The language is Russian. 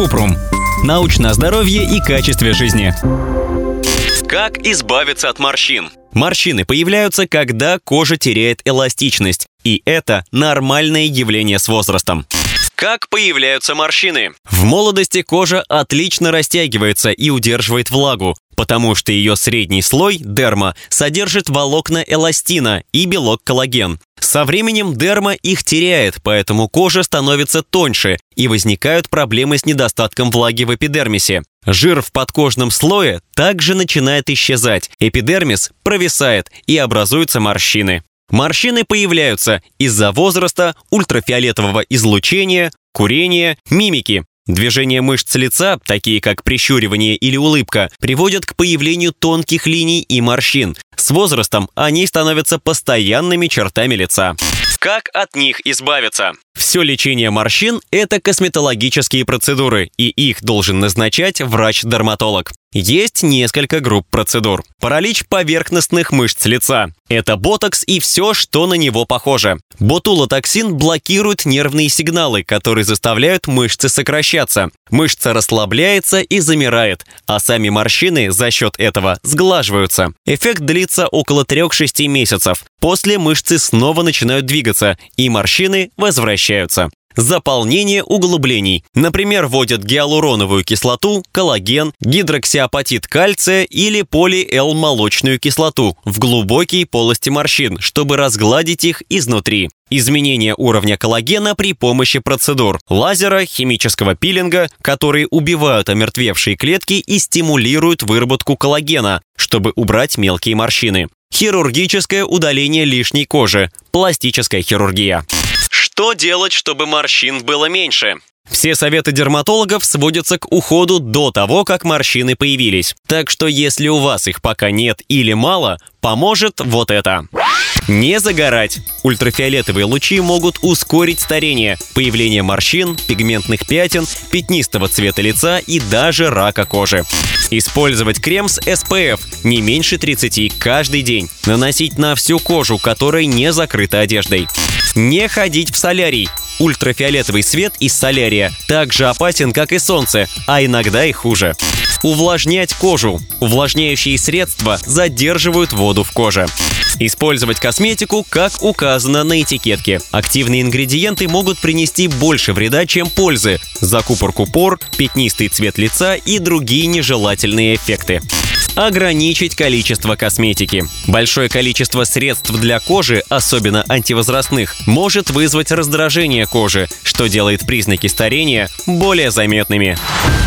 Купрум. Научное здоровье и качестве жизни. Как избавиться от морщин? Морщины появляются, когда кожа теряет эластичность, и это нормальное явление с возрастом. Как появляются морщины? В молодости кожа отлично растягивается и удерживает влагу, потому что ее средний слой, дерма, содержит волокна эластина и белок коллаген. Со временем дерма их теряет, поэтому кожа становится тоньше и возникают проблемы с недостатком влаги в эпидермисе. Жир в подкожном слое также начинает исчезать, эпидермис провисает и образуются морщины. Морщины появляются из-за возраста, ультрафиолетового излучения, курения, мимики. Движения мышц лица, такие как прищуривание или улыбка, приводят к появлению тонких линий и морщин. С возрастом они становятся постоянными чертами лица. Как от них избавиться? Все лечение морщин – это косметологические процедуры, и их должен назначать врач-дерматолог. Есть несколько групп процедур. Паралич поверхностных мышц лица. Это ботокс и все, что на него похоже. Ботулотоксин блокирует нервные сигналы, которые заставляют мышцы сокращаться. Мышца расслабляется и замирает, а сами морщины за счет этого сглаживаются. Эффект длится около 3-6 месяцев. После мышцы снова начинают двигаться, и морщины возвращаются. Заполнение углублений. Например, вводят гиалуроновую кислоту, коллаген, гидроксиапатит кальция или поли-Л-молочную кислоту в глубокие полости морщин, чтобы разгладить их изнутри. Изменение уровня коллагена при помощи процедур лазера, химического пилинга, которые убивают омертвевшие клетки и стимулируют выработку коллагена, чтобы убрать мелкие морщины. Хирургическое удаление лишней кожи, пластическая хирургия. Что делать, чтобы морщин было меньше? Все советы дерматологов сводятся к уходу до того, как морщины появились. Так что если у вас их пока нет или мало, поможет вот это. Не загорать. Ультрафиолетовые лучи могут ускорить старение, появление морщин, пигментных пятен, пятнистого цвета лица и даже рака кожи. Использовать крем с SPF не меньше 30 каждый день. Наносить на всю кожу, которая не закрыта одеждой. Не ходить в солярий. Ультрафиолетовый свет из солярия также опасен, как и солнце, а иногда и хуже. Увлажнять кожу. Увлажняющие средства задерживают воду в коже. Использовать косметику, как указано на этикетке. Активные ингредиенты могут принести больше вреда, чем пользы. Закупорку пор, пятнистый цвет лица и другие нежелательные эффекты ограничить количество косметики. Большое количество средств для кожи, особенно антивозрастных, может вызвать раздражение кожи, что делает признаки старения более заметными.